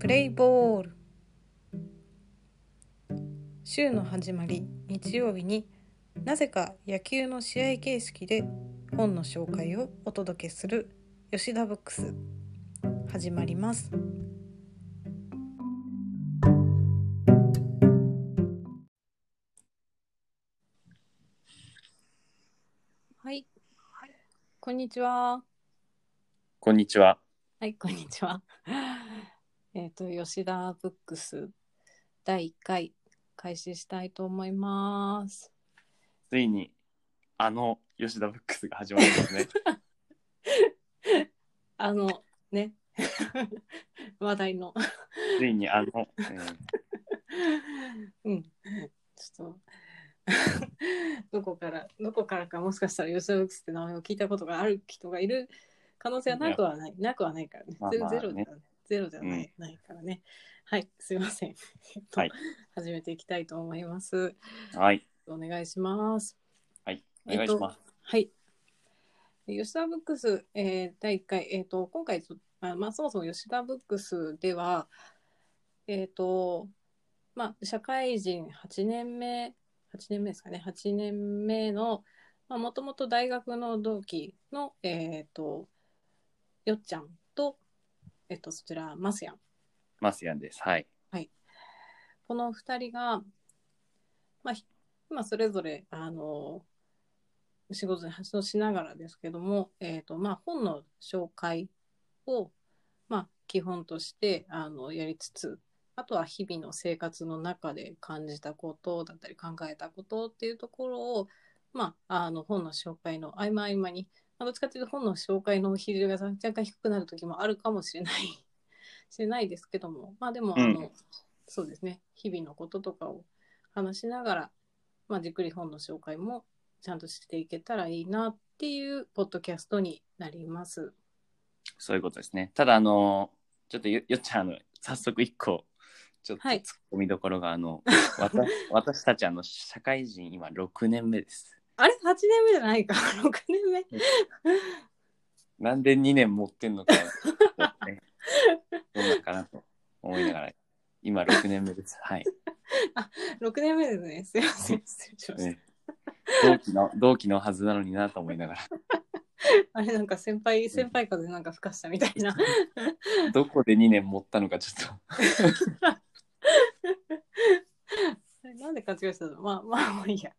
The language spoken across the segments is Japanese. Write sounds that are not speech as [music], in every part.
プレイボール。週の始まり日曜日になぜか野球の試合形式で本の紹介をお届けする吉田ブックス始まります。はい。こんにちは。こんにちは。はい、こんにちは。えっと、吉田ブックス第1回開始したいと思います。ついに、あの吉田ブックスが始まるんですね。[laughs] あの、ね、[laughs] 話題の、ついにあの、えー。うん、ちょっと、[laughs] どこから、どこからかもしかしたら吉田ブックスって名前を聞いたことがある人がいる可能性はなくはない、なくはないからね。ゼロまあまあね。ゼロじゃゼロじゃない,、ないからね。はい、すいません。え [laughs] っと、はい始めていきたいと思います。はい、お願いします。はい、お願いします。はい。吉田ブックス、えー第1回、えっ、と、今回そあ、まあ、そもそも吉田ブックスでは、えっ、と、まあ、社会人8年目、8年目ですかね、8年目の、まあ、もともと大学の同期の、えっ、と、よっちゃんと、えっ、と、そちら、マスヤン。マスヤンです。はい。この2人が、まあ、ひ今それぞれあの仕事で発動しながらですけども、えーとまあ、本の紹介を、まあ、基本としてあのやりつつあとは日々の生活の中で感じたことだったり考えたことっていうところを、まあ、あの本の紹介の合間合間に、まあ、どっちかというと本の紹介の比重が若干低くなる時もあるかもしれない [laughs] しれないですけどもまあでもあの、うんそうですね日々のこととかを話しながら、まあ、じっくり本の紹介もちゃんとしていけたらいいなっていうポッドキャストになります。そういうことですね。ただ、あの、ちょっとよよっちゃん、あの、早速一個、ちょっとはい突っ込みどころが、あの、わた [laughs] 私たち、あの、社会人、今、6年目です。あれ ?8 年目じゃないか [laughs] ?6 年目なんで2年持ってんのか、ね、どうなのかなと思いながら、今、6年目です。はい。?6 年目ですね。すいません。失礼しました。ね同期の、同期のはずなのになと思いながら。あれなんか先輩、先輩風なんか吹かしたみたいな。どこで2年持ったのかちょっと [laughs] なんで勘違いしたの？まあまあまあいいや。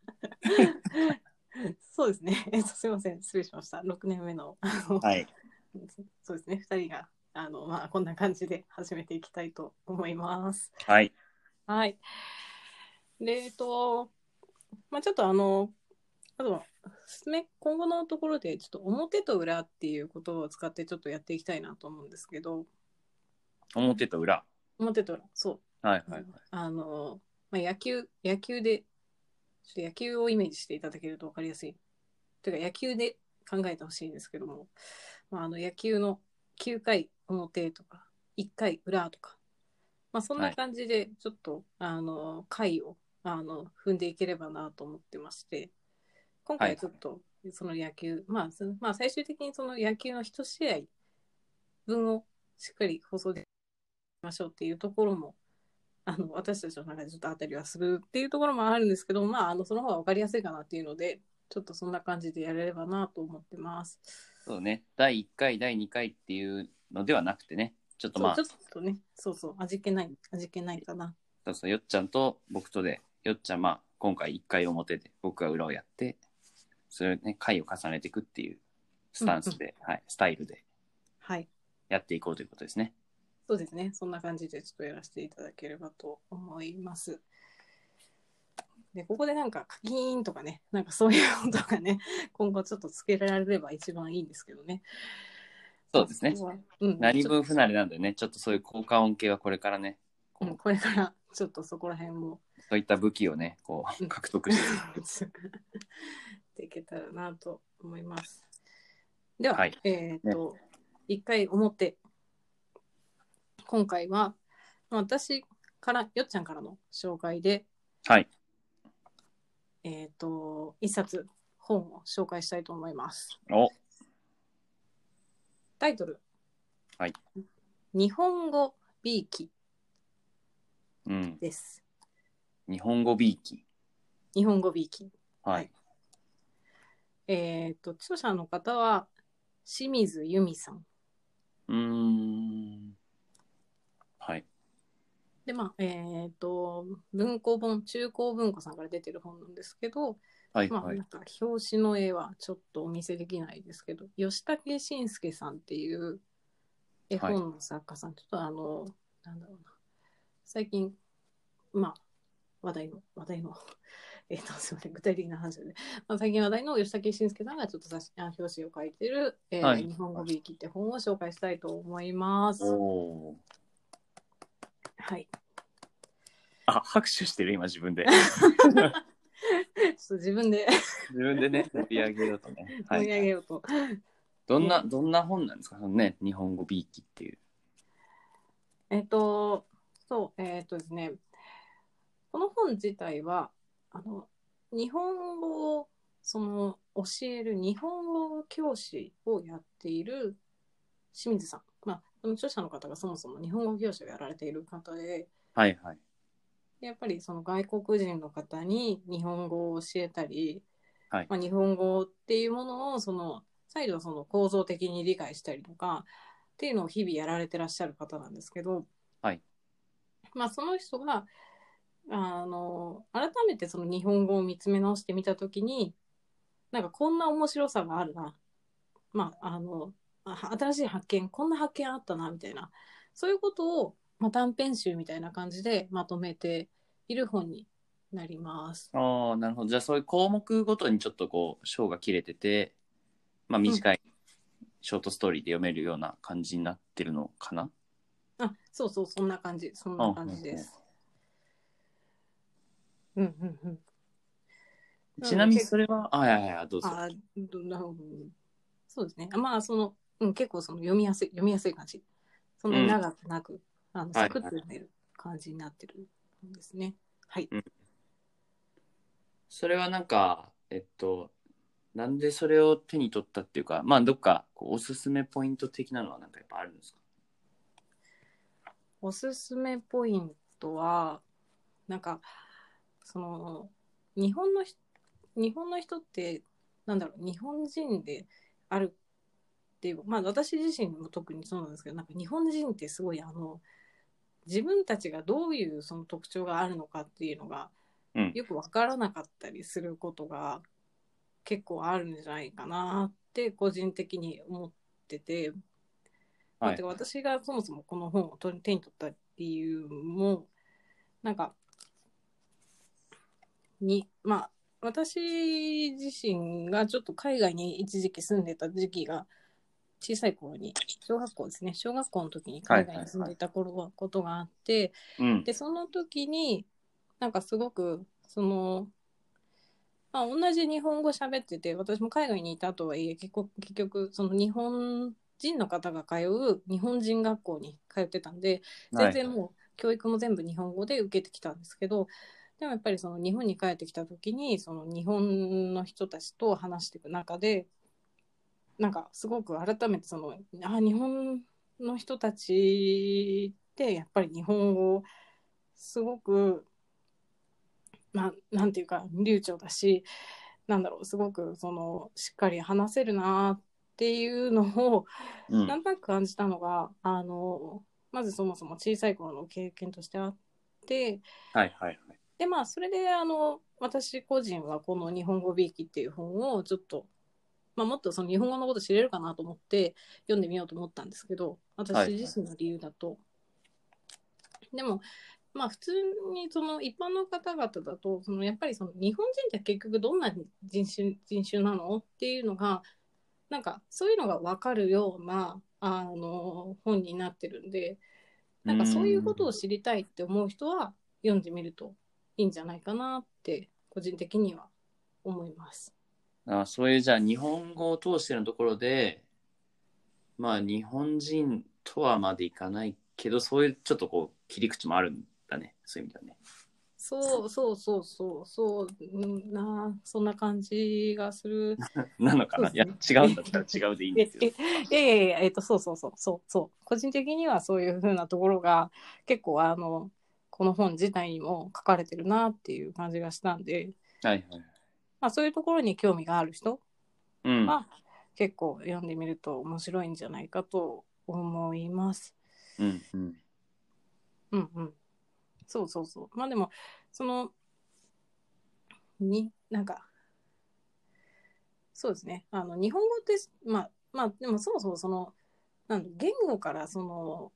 [laughs] そうですね。えっと、すいません。失礼しました。6年目の。あのはい [laughs] そうですね。2人が、あの、まあ、こんな感じで始めていきたいと思います。はいはい。で、えっと、まあ、ちょっとあの、あとは、進め、今後のところで、ちょっと表と裏っていう言葉を使ってちょっとやっていきたいなと思うんですけど、表と裏表と裏、そう。はいはいあの、まあ、野球、野球で、ちょっと野球をイメージしていただけると分かりやすい。というか、野球で考えてほしいんですけども、まあ、あの野球の9回表とか、1回裏とか、まあ、そんな感じで、ちょっと、あの、回を、あの、踏んでいければなと思ってまして、今回ちょっと、その野球、まあ、そのまあ、最終的にその野球の一試合分をしっかり放送できましょうっていうところも、あの私たちの中でちょっとあたりはするっていうところもあるんですけど、まあ、あのその方が分かりやすいかなっていうので、ちょっとそんな感じでやれればなと思ってます。そうね。第1回第2回っていうのではなくてね。ちょっとまあちょっとね、そうそう、味気ない、味気ないかな。そうそう。よっちゃんと僕とでよっちゃんまあ今回1回表で僕が裏をやってそれをね回を重ねていくっていうスタンスで、はい、スタイルではい。やっていこうということですねそうですね。そんな感じでちょっとやらせていただければと思います。で、ここでなんかカキーンとかね、なんかそういう音がね、[laughs] 今後ちょっとつけられれば一番いいんですけどね。そうですね。うん。何分不慣れなんでねちょっとそういう効果音系はこれからねとうん、これからちょっとそこら辺もそういった武器をねこううん獲得して [laughs] できたらなと思います。では、はいえっ、と、一回表。今回は、まあ私から、よっちゃんからの紹介で、はいえっ、と、一冊本を紹介したいと思います。おタイトル。はい日本語びいきうん。です。日本語びいき。日本語びいき。はい。えっ、と、著者の方は、清水由美さん。うーん。はい。で、まあ、えっ、と、文庫本、中高文庫さんから出てる本なんですけど、はい。まあ、はいなん。か、表紙の絵はちょっとお見せできないですけど、吉武慎介さんっていう絵本の作家さん、ちょっとあの、なんだろうな、最近、まあ、話題の、話題の、[laughs] えっ、と、すみません、具体的な話で、まあ、最近話題の吉武慎介さんがちょっとさしあ表紙を書いてる、えーはい日本語びいきって本を紹介したいと思います。おーはい。あ、拍手してる、今自分で。ちょっと自分で自分でね、盛り上げようとね。[laughs] は盛り上げい。ようと。どんな、どんな本なんですか？そのね、日本語びいきっていう。えっと、そう、えっとですね、この本自体は、あの、日本語を、その、教える日本語教師をやっている清水さん。まあ、その著者の方がそもそも日本語教師をやられている方で、はいはい。やっぱりその外国人の方に日本語を教えたり、はい。まあ、日本語っていうものをその再度その構造的に理解したりとかっていうのを日々やられてらっしゃる方なんですけど、はい。まあ、その人があの改めてその日本語を見つめ直してみたときになんかこんな面白さがあるな、まあ、あのあ新しい発見こんな発見あったなみたいなそういうことを、まあ、短編集みたいな感じでまとめている本になります。ああ、なるほど。じゃあそういう項目ごとにちょっとこう、章が切れてて、まあ短いショートストーリーで読めるような感じになってるのかな？あ、そうそう、そんな感じ、そんな感じです。うんうんうん。ちなみにそれは、あ、いやいや、どうぞ。あどなそうですね。まあ、その、うん、結構その読みやすい、読みやすい感じ。そんなに長くなく、あの、はいサクッと読める感じになってるんですね。はい。それはなんか、えっと、なんでそれを手に取ったっていうか、まあどっかこうおすすめポイント的なのはなんかやっぱあるんですか？おすすめポイントは、なんか、その、日本のひ、日本の人って、なんだろう、日本人であるっていう、まあ私自身も特にそうなんですけど、なんか日本人ってすごいあの、自分たちがどういうその特徴があるのかっていうのが、うん。よくわからなかったりすることが結構あるんじゃないかなって個人的に思ってて、はい。てか私がそもそもこの本を手に取った理由もなんかにまあ私自身がちょっと海外に一時期住んでた時期が小さい頃に小学校ですね。小学校の時に海外に住んでいた頃はことがあって、うん。でその時になんかすごくそのまあ同じ日本語喋ってて私も海外にいたとはいえ結構結局その日本人の方が通う日本人学校に通ってたんで全然もう教育も全部日本語で受けてきたんですけど、でもやっぱりその日本に帰ってきた時にその日本の人たちと話していく中でなんかすごく改めてそのあ日本の人たちってやっぱり日本語をすごくまあなんていうか流暢だしなんだろうすごくそのしっかり話せるなっていうのをうんなんとなく感じたのが、あの、まずそもそも小さい頃の経験としてあって、はいはいはい。で、まあ、それで、あの、私個人はこの日本語びいきっていう本をちょっと、まあ、もっとその日本語のこと知れるかなと思って読んでみようと思ったんですけど、私自身の理由だと。でも、まあ、普通にその一般の方々だと、そのやっぱりその日本人って結局どんな人種人種なのっていうのが、なんかそういうのが分かるようなあの本になってるんで、なんかそういうことを知りたいって思う人は読んでみるといいんじゃないかなって個人的には思います。あそういうじゃあ日本語を通してのところでまあ日本人とはまでいかないけどそういうちょっとこう切り口もあるんだね。そういう意味ではね。そうそうそうそう。そううんなそんな感じがする。[laughs] なのかな、いそうですや違うんだったら違うでいいんですよ。いやいやいやえっとそうそうそう。そう。そう個人的にはそういう風なところが結構あのこの本自体にも書かれてるなっていう感じがしたんで、はいはい。まあ、そういうところに興味がある人うん。は結構読んでみると面白いんじゃないかと思います。うんうん。うんうん。そうそうそう。まあでも、その、に、なんか、そうですね。あの、日本語って、まあ、まあ、でもそもそもその、なんだ言語からその、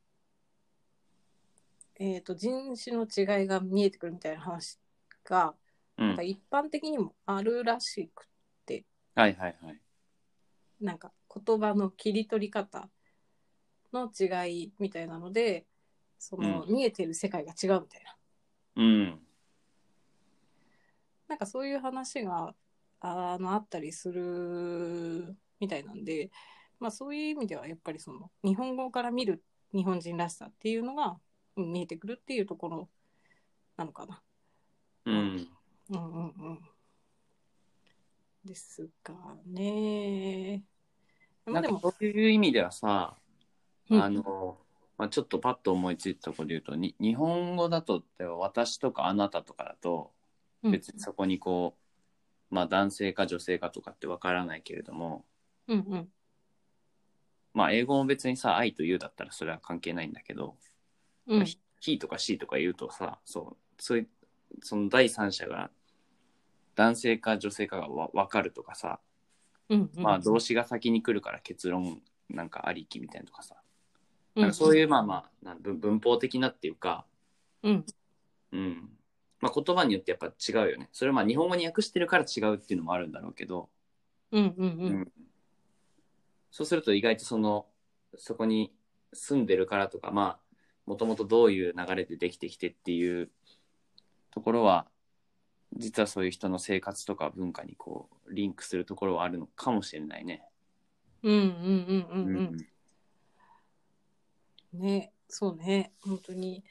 えっ、と、人種の違いが見えてくるみたいな話が、うんなんか。一般的にもあるらしく、はいはいはい。なんか言葉の切り取り方の違いみたいなので、その、う見えてる世界が違うみたいな。うん。なんかそういう話があのあったりするみたいなんで、まあ、そういう意味ではやっぱりその日本語から見る日本人らしさっていうのがうん見えてくるっていうところなのかな。うん。うんうんうん。ですかね。まなんかあでも、そういう意味ではさ、うん。あの、まあ、ちょっとパッと思いついたところで言うとに日本語だとって私とかあなたとかだとうん。別にそこにこう、まあ男性か女性かとかってわからないけれどもうんうん。まあ英語も別にさ愛というだったらそれは関係ないんだけど、うん。ひ he とか she とか言うとさそうそういうその第三者が男性か女性かがわ分かるとかさ、うんうん。まあ動詞が先に来るから結論なんかありきみたいなとかさ、うん。なんかそういうまあまあ文文法的なっていうか、うん。うん。まあ、言葉によってやっぱ違うよね。それはまあ日本語に訳してるから違うっていうのもあるんだろうけど、うんうんううんん。そうすると意外とそのそこに住んでるからとかまあもともとどういう流れでできてきてっていうところは実はそういう人の生活とか文化にこうリンクするところはあるのかもしれないね。うんうんうんうんうん。うん。ね、そうね、本当に、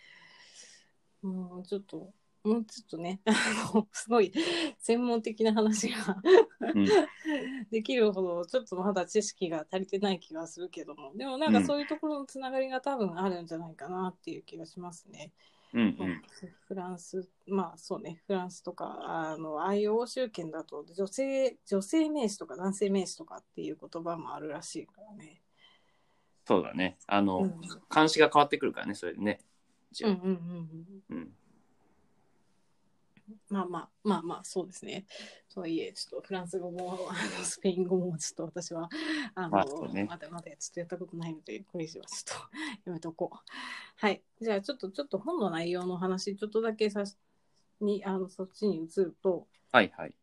もうちょっと、もうちょっとね、あの、すごい専門的な話がうん。できるほど、ちょっとまだ知識が足りてない気がするけども、でもなんかそういうところのつながりが多分あるんじゃないかなっていう気がしますね。うんうんフランス、まあそうね、フランスとか、あの、ああいう欧州圏だと、女性、女性名詞とか男性名詞とかっていう言葉もあるらしいからね。そうだねあの、うん漢詞が変わってくるからねそれでね。うんうんうんうん。うんまあまあまあまあそうですね。とはいえちょっとフランス語もあのスペイン語もちょっと私はあの、まあねまだまだちょっとやったことないのでこれ以上はちょっとやめとこう。はい。じゃあちょっとちょっと本の内容の話ちょっとだけさしにあのそっちに移るとはいはい。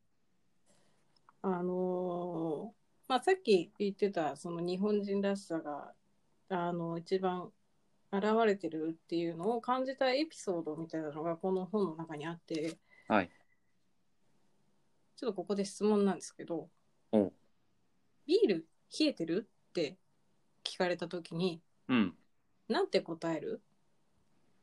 あのーまあさっき言ってたその日本人らしさがあの一番現れてるっていうのを感じたエピソードみたいなのがこの本の中にあって。はい。ちょっとここで質問なんですけどおう、ビール冷えてる？って聞かれたときに、うん。なんて答える？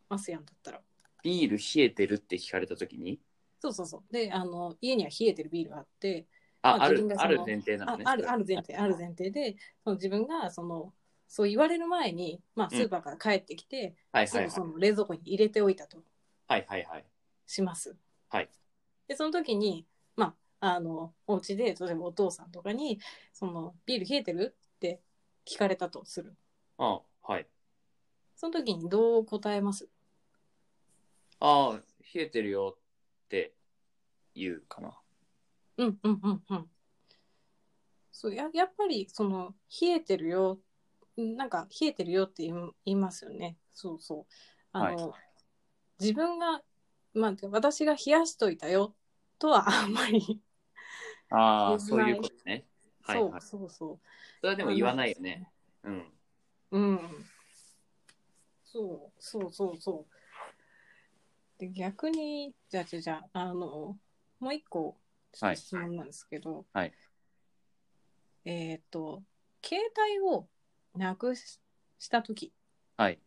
マスヤンだったら。ビール冷えてるって聞かれたときに？そうそうそう。で、あの、家には冷えてるビールがあって、あ、まあある、自分がそのある前提なのね。あある、ある前提、ある前提で、その自分が、その、そう言われる前に、まあ、スーパーから帰ってきて、すぐはいはいはい。その冷蔵庫に入れておいたとはいはいはい。します。はい。で、その時に、まあ、あの、お家で、例えばお父さんとかに、その、ビール冷えてる？って聞かれたとする。あはい。その時にどう答えます？ああ、冷えてるよって言うかな。うんうんうんうん。そうややっぱりその冷えてるよなんか冷えてるよって言い言いますよねそうそうあの、自分がまあ私が冷やしといたよとはあんまり、ああ、言わないそういうことね。はいはい。そうそうそそれはでも言わないよね。うん。ううんそうそうそうそうで逆にじゃあじゃあじゃああのもう一個質問なんですけど、はいえっ、と携帯をなくしした時はい。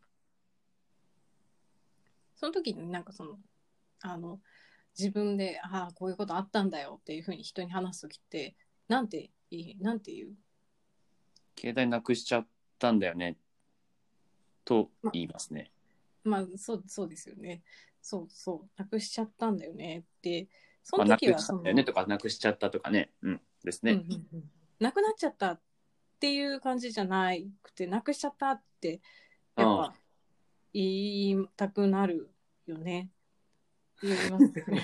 その時になんかそのあの自分でああこういうことあったんだよっていうふうに人に話す時ってなんていいなんて言う？携帯なくしちゃったんだよね。と言いますね。まあそうそうですよねそうそうなくしちゃったんだよねってその時はその、したんだよねとか、なくしちゃったとかね。うん。ですね。うんうんうんなくなっちゃったっていう感じじゃなくてなくしちゃったってやっぱ言いたくなるよね。言いますよね。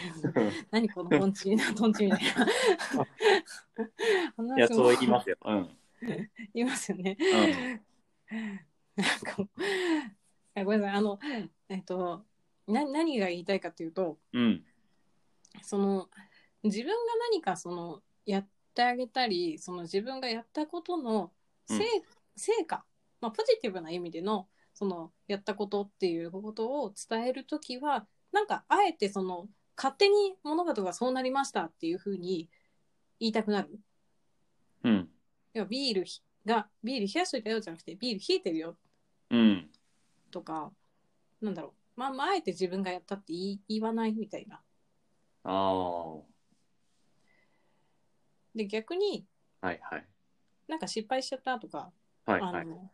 何このトンチなトンチみたい [laughs] な。いや、そう言いまますよ。うん。言いますよね。うん。なんかごめんなさい。あの、えっと、な何が言いたいかというと、うん。その自分が何かそのやってあげたりその自分がやったことの成,、うん成果、まあ、ポジティブな意味でのそのやったことっていうことを伝える時はなんかあえてその勝手に物事がそうなりましたっていうふうに言いたくなる？うん。要はビールがビール冷やしといたよじゃなくてビール冷えてるようん。とかなんだろう、まあ、まああえて自分がやったって言い言わないみたいな。ああ。はで逆にいはい。なんか失敗しちゃったとかはいはい。あの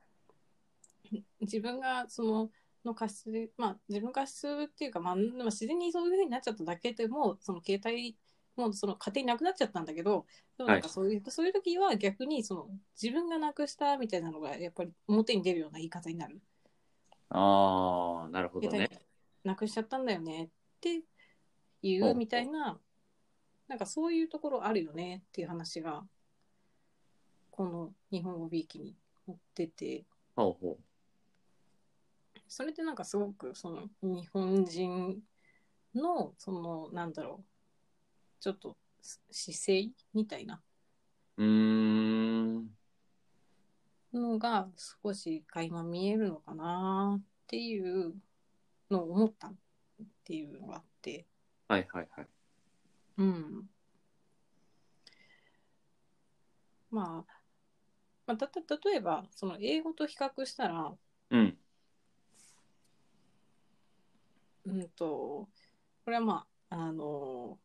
自分がそのの過失で、まあ、自分過失っていうか、まあ、まあ自然にそういうふうになっちゃっただけでもその携帯もうその勝手になくなっちゃったんだけどでもなんかそういう、そういう時は逆にその自分がなくしたみたいなのがやっぱり表に出るような言い方になる。ああ、なるほどね。なくしちゃったんだよねっていほううみたいななんかそういうところあるよねっていう話がこの日本語ビーキに載ってて。ほうほそれってなんかすごくその日本人のそのなんだろうちょっと姿勢みたいな。のが少し垣間見えるのかなっていうのを思ったっていうのがあってはいはいはい。うんまあまあ、たた例えばその英語と比較したらうん。うんと、これはまあ、あの、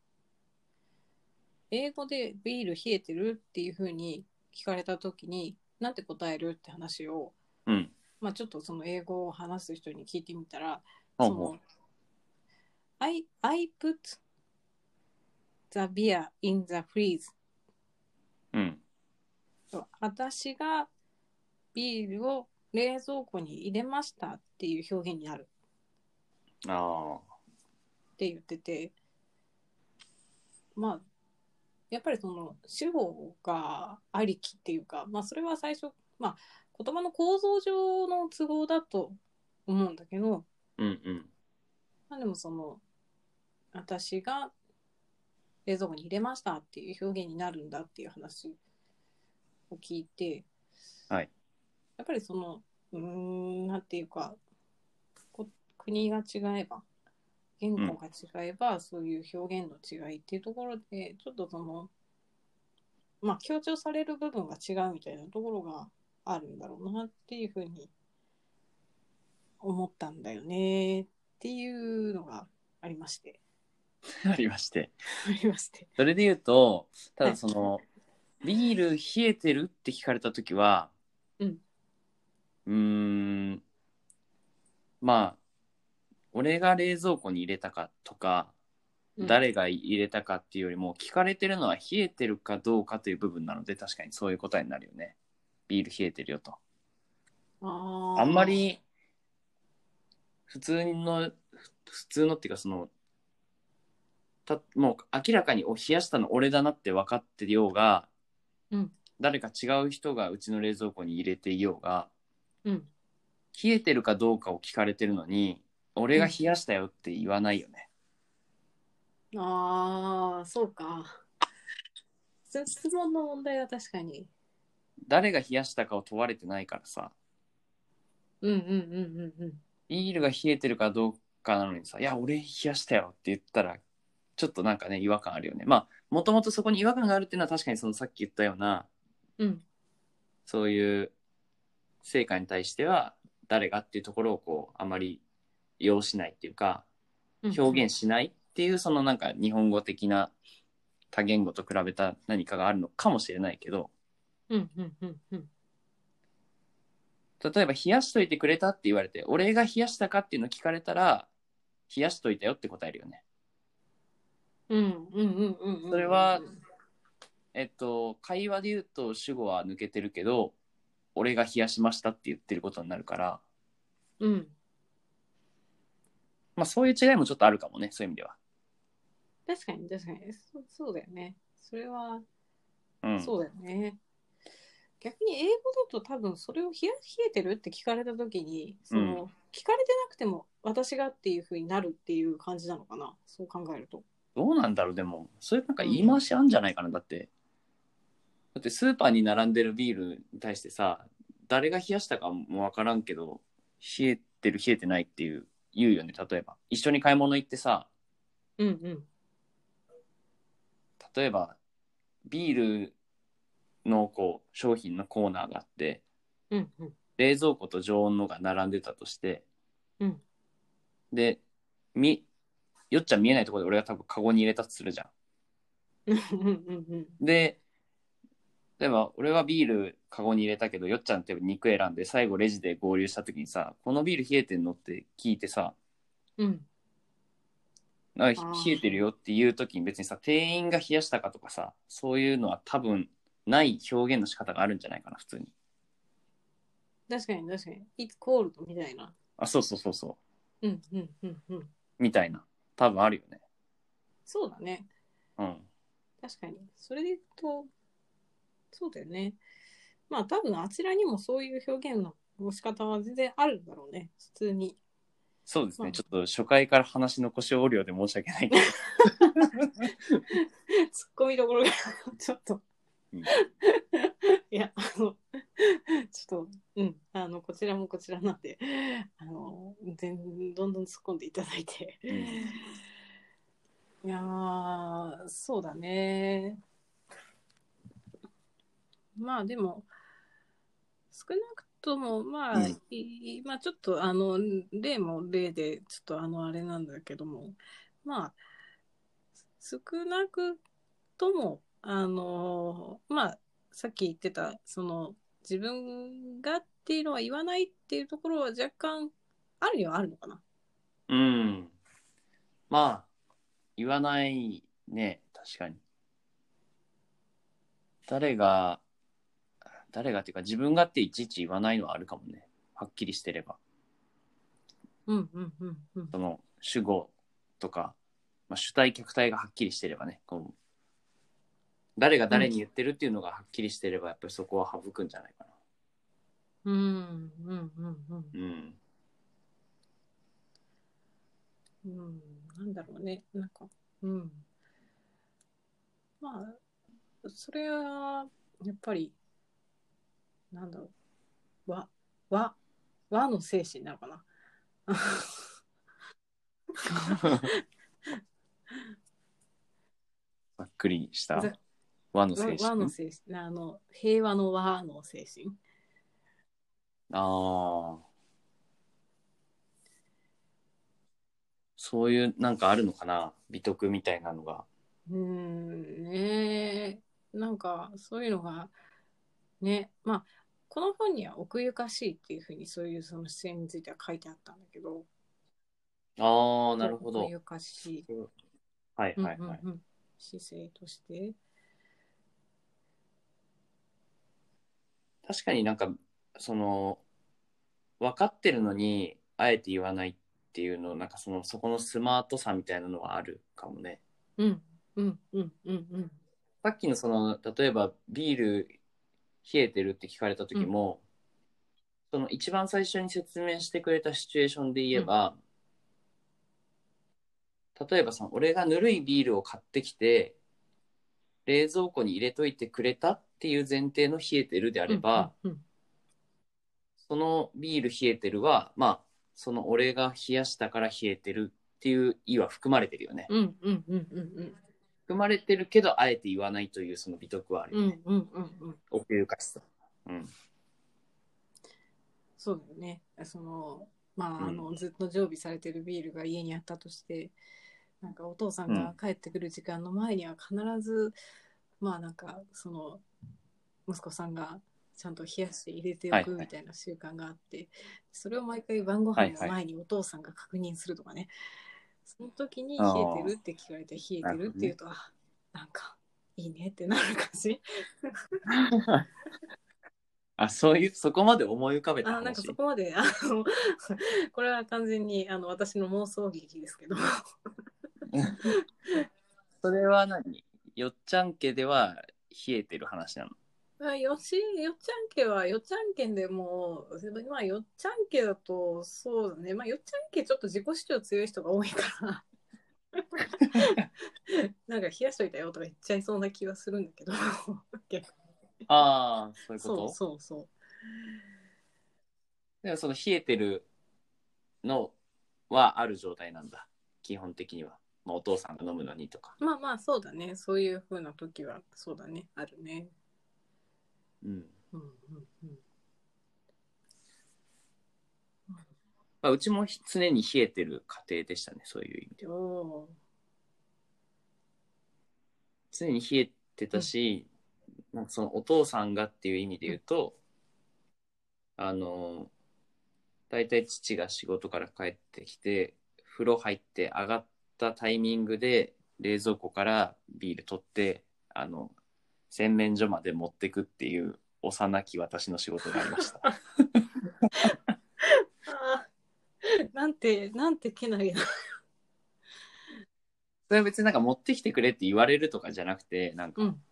英語でビール冷えてるっていうふうに聞かれたときに、なんて答えるって話を、うん。まあちょっとその英語を話す人に聞いてみたら、ほうの、I, I put the beer in the freeze. う。うん。私がビールを冷蔵庫に入れましたっていう表現になるあって言っててまあやっぱりその主語がありきっていうかまあそれは最初まあ言葉の構造上の都合だと思うんだけどあ。うんうん。まあでもその私が冷蔵庫に入れましたっていう表現になるんだっていう話を聞いてはい。やっぱりそのうーんなんていうかこ国が違えば言語が違えば、そういう表現の違いっていうところでちょっとそのまあ強調される部分が違うみたいなところがあるんだろうなっていうふうに思ったんだよねっていうのがありまして [laughs] ありまして。ありましてそれで言うと、ただその、ビール冷えてるって聞かれたときは、うん。うーん。まあ、俺が冷蔵庫に入れたかとか、うん誰が入れたかっていうよりも、聞かれてるのは冷えてるかどうかという部分なので、確かにそういう答えになるよね。ビール冷えてるよと。あんまり、普通の、ふ普通のっていうかその、たもう明らかにお冷やしたの俺だなって分かってようが、うん誰か違う人がうちの冷蔵庫に入れていようが、うん冷えてるかどうかを聞かれてるのに、俺が冷やしたよって言わないよね。ああそうか。そ質問の問題は確かに。誰が冷やしたかを問われてないからさ、うんうんうんうんうん。ビールが冷えてるかどうかなのにさ、いや、俺冷やしたよって言ったら、ちょっとなんかね、違和感あるよね。まあ、もともとそこに違和感があるっていうのは確かにそのさっき言ったような、うん。そういう成果に対しては誰がっていうところをこうあまり要しないっていうかうん。表現しないっっていうそのなんか日本語的な多言語と比べた何かがあるのかもしれないけどうんうんうんうん。例えば冷やしといてくれたって言われて俺が冷やしたかっていうのを聞かれたら冷やしといたよって答えるよね。うんうんうんうんうん。それはえっと会話で言うと主語は抜けてるけど俺が冷やしましたって言ってることになるからうんまあそういう違いもちょっとあるかもねそういう意味では。確かに確かに。そそうだよね。それはうん、そうだよね。逆に英語だと多分それを冷えてるって聞かれた時にその、うん。聞かれてなくても私がっていう風になるっていう感じなのかな？そう考えると。どうなんだろうでも。そういうなんか言い回しあんじゃないかな。だってだってスーパーに並んでるビールに対してさ誰が冷やしたかもわからんけど冷えてる冷えてないっていう言うよね例えば。一緒に買い物行ってさうんうん。例えばビールのこう商品のコーナーがあってうんうん。冷蔵庫と常温のが並んでたとして、うん。でみよっちゃん見えないところで俺が多分カゴに入れたとするじゃん。うんうんうんで、例えば俺はビールカゴに入れたけど、よっちゃんって肉選んで最後レジで合流した時にさ、このビール冷えてんのって聞いてさ、うん冷えてるよっていう時に別にさ、店員が冷やしたかとかさ、そういうのは多分ない表現の仕方があるんじゃないかな、普通に。確かに確かに。It's cold みたいな。あ、そうそうそうそう。うんうんうんうん。みたいな。多分あるよね。そうだね。うん。確かに。それで言うと、そうだよね。まあ多分あちらにもそういう表現の仕方は全然あるんだろうね。普通に。そうですね。まあちょっと初回から話の腰折るようで申し訳ないけど。ツッコミどころがちょっと、うんいやあのちょっとうんあのこちらもこちらなんであの全どんどん突っ込んでいただいて、いやーそうだねまあでも少なくともまあ、うんいいまあちょっとあの例も例でちょっとあのあれなんだけどもまあ少なくともあのまあさっき言ってたその自分がっていうのは言わないっていうところは若干あるにはあるのかな。うん。まあ、言わないね、確かに。誰が、誰がっていうか自分がっていちいち言わないのはあるかもね。はっきりしてれば。うんうんうんうんその主語とか、まあ、主体客体がはっきりしてればね。こう誰が誰に言ってるっていうのがはっきりしてれば、やっぱりそこは省くんじゃないかな。うんうんうんうんうん。うんなんだろうねなんかうんまあそれはやっぱりなんだろう和和和の精神なのかな？[laughs] ざっくりしたざ和の精和和の神。精神あの平和の和の精神？ああ。そういうなんかあるのかな？美徳みたいなのが。うーんねえなんかそういうのがねまあこの本には奥ゆかしいっていうふうにそういうその視点については書いてあったんだけどああ、なるほど奥。ゆかしい、はいはいはい。うんうんうん姿勢として確かになんか、その、分かってるのに、あえて言わないっていうの、なんかその、そこのスマートさみたいなのはあるかもね。うんうんうんうんうんさっきのその、例えばビール冷えてるって聞かれた時も、その一番最初に説明してくれたシチュエーションで言えば、例えばさ、俺がぬるいビールを買ってきて、冷蔵庫に入れといてくれたっていう前提の冷えてるであれば、うんうんそのビール冷えてるは、まあ、その俺が冷やしたから冷えてるっていう意は含まれてるよね。うんうんうんうん含まれてるけど、あえて言わないというその美徳はあるよね。うんうんうんうん。奥ゆかしさ。うん。そうだよね。そのまああの、ずっと常備されてるビールが家にあったとしてなんかお父さんが帰ってくる時間の前には必ず、まあなんかその息子さんがちゃんと冷やして入れておはいはい。くみたいな習慣があって、それを毎回晩ご飯の前にお父さんが確認するとかね、その時に冷えてるって聞かれて冷えてるって言うと、あなんかいいねってなる感じ。[laughs] あ、そういう、そこまで思い浮かべたあなんか話そこまであの [laughs] これは完全にあの私の妄想劇ですけど。[laughs] それは何？よっちゃん家では冷えてる話なの？あよしよっちゃん家はよっちゃん家でもまあよっちゃん家だとそうだね。まあよっちゃん家ちょっと自己主張強い人が多いから。[laughs] なんか冷やしといたよとか言っちゃいそうな気はするんだけど。[laughs] ああ、そういうこと？そうそうそう。でもその冷えてるのはある状態なんだ。基本的には。まあ、お父さんが飲むのにとか。まあまあそうだね。そういう風な時はそうだね。あるねうん。うんうんうんまあ、うちも常に冷えてる家庭でしたね、そういう意味では。常に冷えてたし、なんかそのお父さんがっていう意味で言うと、あの、大体父が仕事から帰ってきて、風呂入って上がったタイミングで冷蔵庫からビール取って、あの、洗面所まで持ってくっていう幼き私の仕事がありました。あ [laughs] ーなんてなんてけなげなそれは別になんか持ってきてくれって言われるとかじゃなくて、なんか、うん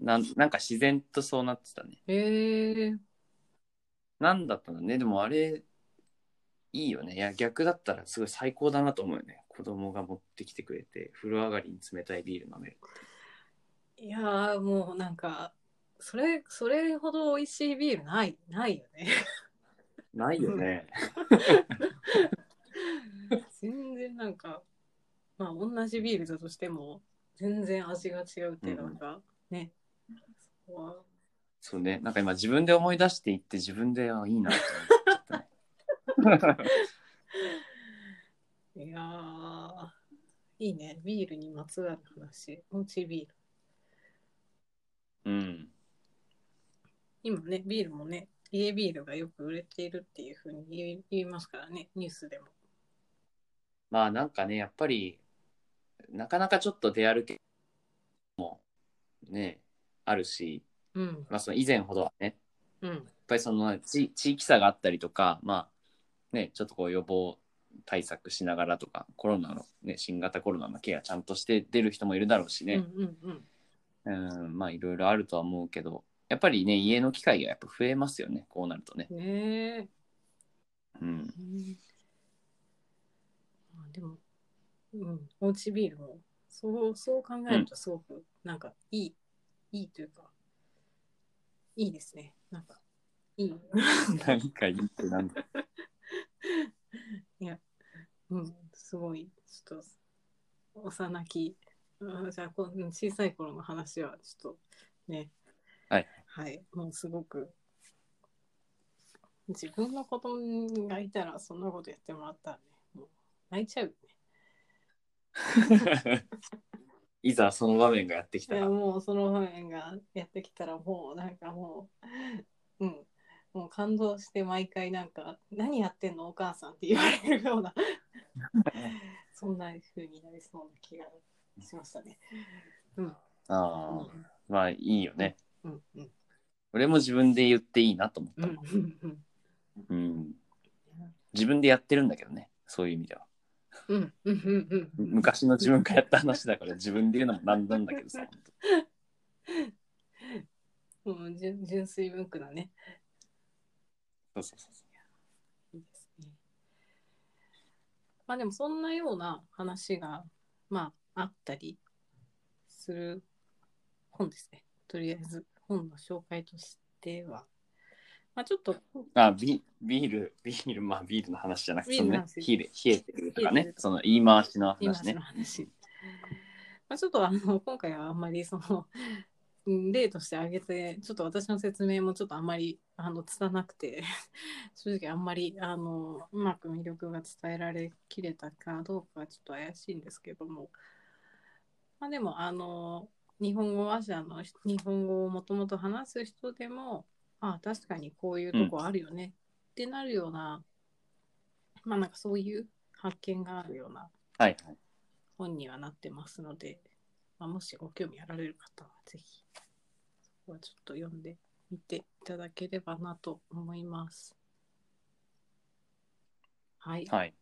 なんなんか自然とそうなってたね。へえなんだったんだね。でもあれ、いいよね。いや、逆だったらすごい最高だなと思うよね。子供が持ってきてくれて、風呂上がりに冷たいビール飲める。いやーもうなんかそれそれほど美味しいビールないないよねないよね。全然なんかまあ同じビールだとしても全然味が違うっていうのが、ねそこはそうね。なんか今自分で思い出していって自分で、あ、いいなって思っちゃったね。[laughs] いやーいいねビールにまつわる話おうちビールうん。今ねビールもね家ビールがよく売れているっていうふうに言い言いますからねニュースでも。まあなんかね、やっぱり、なかなかちょっと出歩けもね、あるし、うん。まあその以前ほどはね、うん。やっぱりその地地域差があったりとか、まあね、ちょっとこう予防対策しながらとか、コロナの、ね、新型コロナのケアちゃんとして出る人もいるだろうしね、うんうんうんうん、まあいろいろあるとは思うけど、やっぱりね、家の機会がやっぱ増えますよね、こうなるとね。ねえうん。うんまあでも、うん、おうちビールもそうそう考えるとすごくなんかいい、いいというかいいですねなんかいい [laughs] 何かいいってなんだ。[laughs] いやうんすごいちょっと幼きあじゃあこの小さい頃の話はちょっとね。はい、はい、もうすごく。自分の子供がいたらそんなことやってもらったらねもう泣いちゃうよね。[laughs] いざその場面がやってきいやたら。もうその場面がやってきたらもうなんかもううん。もう感動して毎回なんか「何やってんのお母さん」って言われるような。[laughs] そんな風になりそうな気がしましたね。うんああ、まあいいよね。うんうん俺も自分で言っていいなと思っうんた。うんうん。自分でやってるんだけどね、そういう意味では。うんうんうんうんうん昔の自分がやった話だから自分で言うのもなんなんだけどさ。[laughs] 本もう純純粋文句なね。当そうそうそういいですね。まあでもそんなような話がまああったりする本ですね。とりあえず本の紹介としては。まあちょっとあビビール、ビール、まあビールの話じゃなくて、ね冷え冷えてくるとかねその言い回しの今話ねの。話。まあ、ちょっとあの今回はあんまりそのうん例として挙げてちょっと私の説明もちょっとあんまりあの拙くて正直あんまりあのうまく魅力が伝えられきれたかどうかはちょっと怪しいんですけどもまあでもあの日本語話者の日本語をもともと話す人でもあ確かにこういうとこあるよね、ってなるようなまあなんかそういう発見があるようなはいはい。本にはなってますので、まあ、もしご興味あられる方はぜひそこはちょっと読んでみていただければなと思います。はい。はい。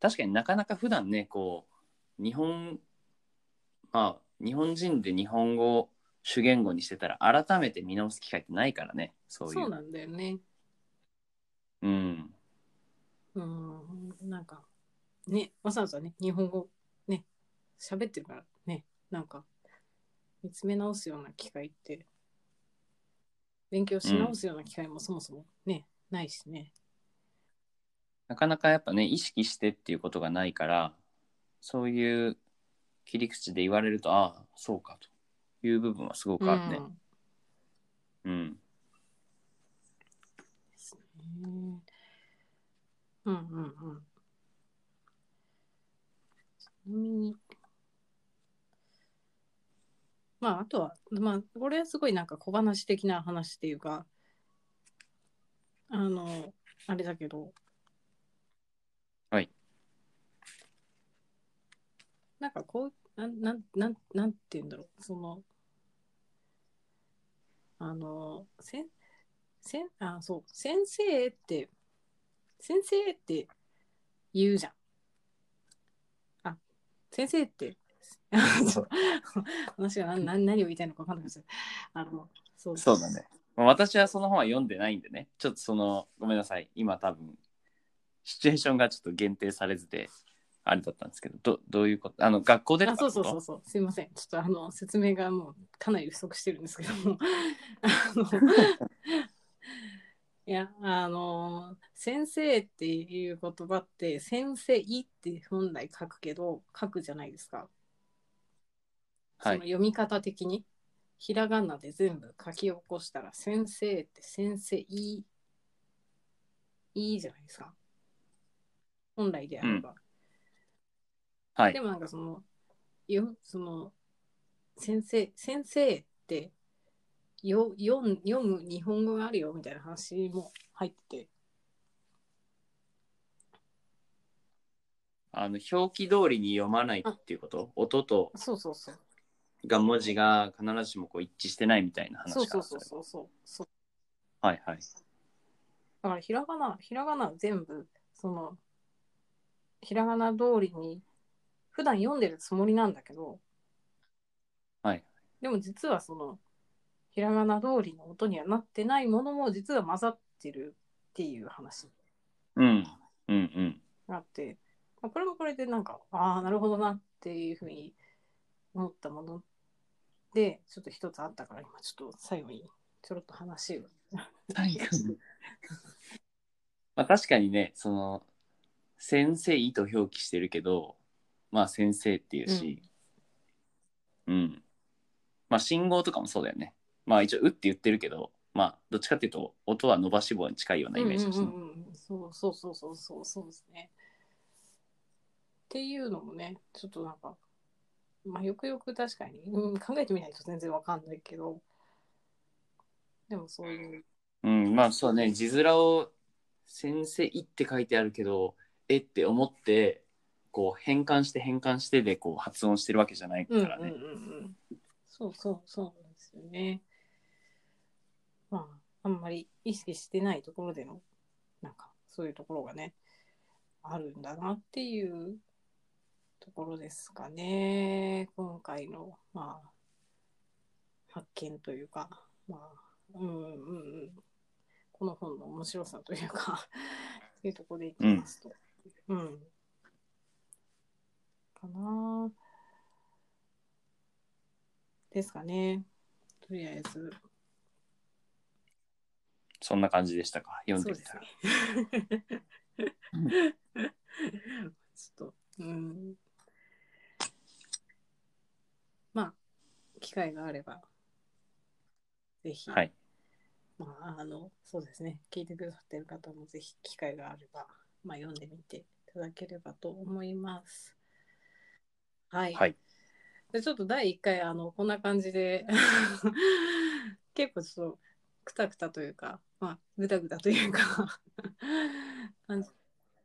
確かになかなか普段ね、こう、日本、まあ、日本人で日本語を主言語にしてたら、改めて見直す機会ってないからね、そういう。そうなんだよね。うん。うん、なんか、ね、わざわざね、日本語ね、喋ってるからね、なんか、見つめ直すような機会って、勉強し直すような機会もそもそもね、ないしね。なかなかやっぱね、意識してっていうことがないから、そういう切り口で言われると、ああ、そうかという部分はすごくあるね。うんうん。ですね。うんうんうん。ちなみに、まあ、あとは、まあ、これはすごいなんか小話的な話っていうか、あの、あれだけど、はい。なんかこう、なん、なん、なん、なんて言うんだろう、その、あの、せん、せん、あ、そう、先生って、先生って言うじゃん。あ、先生って、そう話が何何何を言いたいのか分かんないですあの、そうそうだね。私はその本は読んでないんでね、ちょっとその、ごめんなさい。今多分、シチュエーションがちょっと限定されずで、あれだったんですけど、どどういうこと？あの、学校でとあかそうそうそうそう。すいません。ちょっとあの説明がもうかなり不足してるんですけども。あの [laughs] いやあの先生っていう言葉って先生って本来書くけど書くじゃないですか、はい。その読み方的に。ひらがなで全部書き起こしたら先生って先生いいいいじゃないですか。本来であれば、はいで。もなんかその、よその先生、先生ってよ読む読む日本語があるよみたいな話も入ってて、あの、表記通りに読まないっていうこと？音とそうそうそう。が文字が必ずしもこう一致してないみたいな話かそうそうそうそうそうそう。はいはい。だからひらがな、ひらがな全部、その、ひらがな通りに普段読んでるつもりなんだけど、はい。でも実はその、ひらがな通りの音にはなってないものも実は混ざってるっていう話。うん。うんうん。があって、まあ、これもこれでなんかああなるほどなっていうふうに思ったものでちょっと一つあったから今ちょっと最後にちょろっと話を最後に [laughs] まあ確かにね、その、先生と表記してるけど、まあ先生っていうし、うん。まあ信号とかもそうだよね。まあ一応、うって言ってるけど、まあどっちかっていうと、音は伸ばし棒に近いようなイメージですね。うんうんうんうん。そうそうそうそうそうそうですね。っていうのもねちょっとなんかまあよくよく確かに、うん、考えてみないと全然わかんないけど。でもそういう。うん、まあそうね、字面を先生って書いてあるけど、えって思って、こう変換して変換してでこう発音してるわけじゃないかうんうんらね。うんうんそうそうそうなんですよね。まああんまり意識してないところでのなんかそういうところがねあるんだなっていうところですかね今回のまあ発見というかまあうんうんうんこの本の面白さというか [laughs] っていうところでいきますと。うんかなですかね。とりあえず。そんな感じでしたか、読んでみたら。そうですね。ちょっと、うん。まあ、機会があれば、ぜひ、はい。まあ、あの、そうですね、聞いてくださってる方もぜひ機会があれば、まあ、読んでみていただければと思います。はい。はい。でちょっと第1回、あの、こんな感じで、[laughs] 結構ちょっと、くたくたというか、まあ、ぐだぐだというか、[laughs] 感じ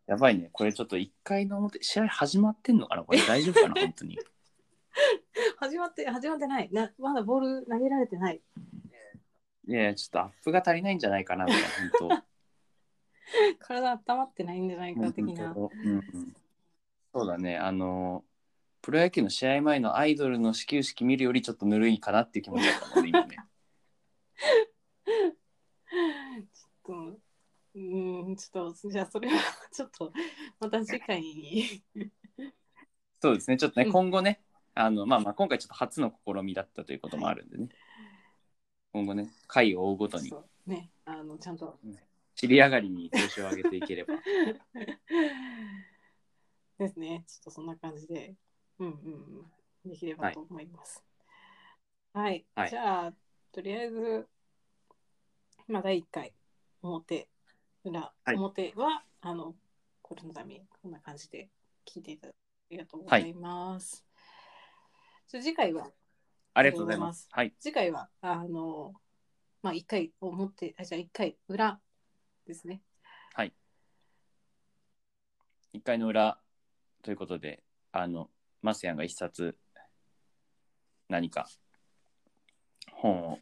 やばいね。これちょっと1回の表、試合始まってんのかな？これ大丈夫かな？本当に。[laughs] 始まって、始まってない。なまだボール投げられてない。いやちょっとアップが足りないんじゃないかな、これ本体温まってないんじゃない当。か的な。本当うんうんそうだね。あの、プロ野球の試合前のアイドルの始球式見るよりちょっとぬるいかなっていう気持ちだったので、今ね。ちょっと、うん、ちょっと、じゃあそれはちょっと、また次回に。そうですね。ちょっとね、うん今後ね、あの、まあまあ、今回ちょっと初の試みだったということもあるんでね。今後ね、回を追うごとにね、あの、ちゃんと。尻上がりに調子を上げていければ。[laughs] ですね。ちょっとそんな感じで、うんうんうん、できればと思います。はい。はいじゃあ、とりあえず、まあ、第1回、表、裏、はい表は、あの、これのために、こんな感じで聞いていただきありがとうございます。じゃあ次回は、ありがとうございます。はい。次回は、あの、まあ、1回表、あ、じゃあ1回裏ですね。はい。1回の裏ということで、あの、マスヤンが一冊何か本を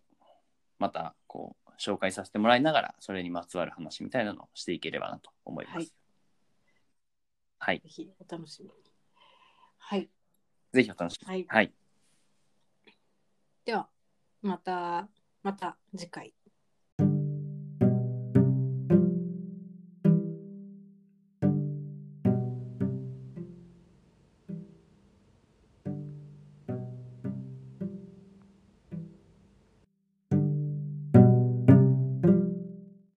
またこう紹介させてもらいながら、それにまつわる話みたいなのをしていければなと思います。はいはい。ぜひお楽しみに。はい。ぜひお楽しみに。はいはい。では、また、また次回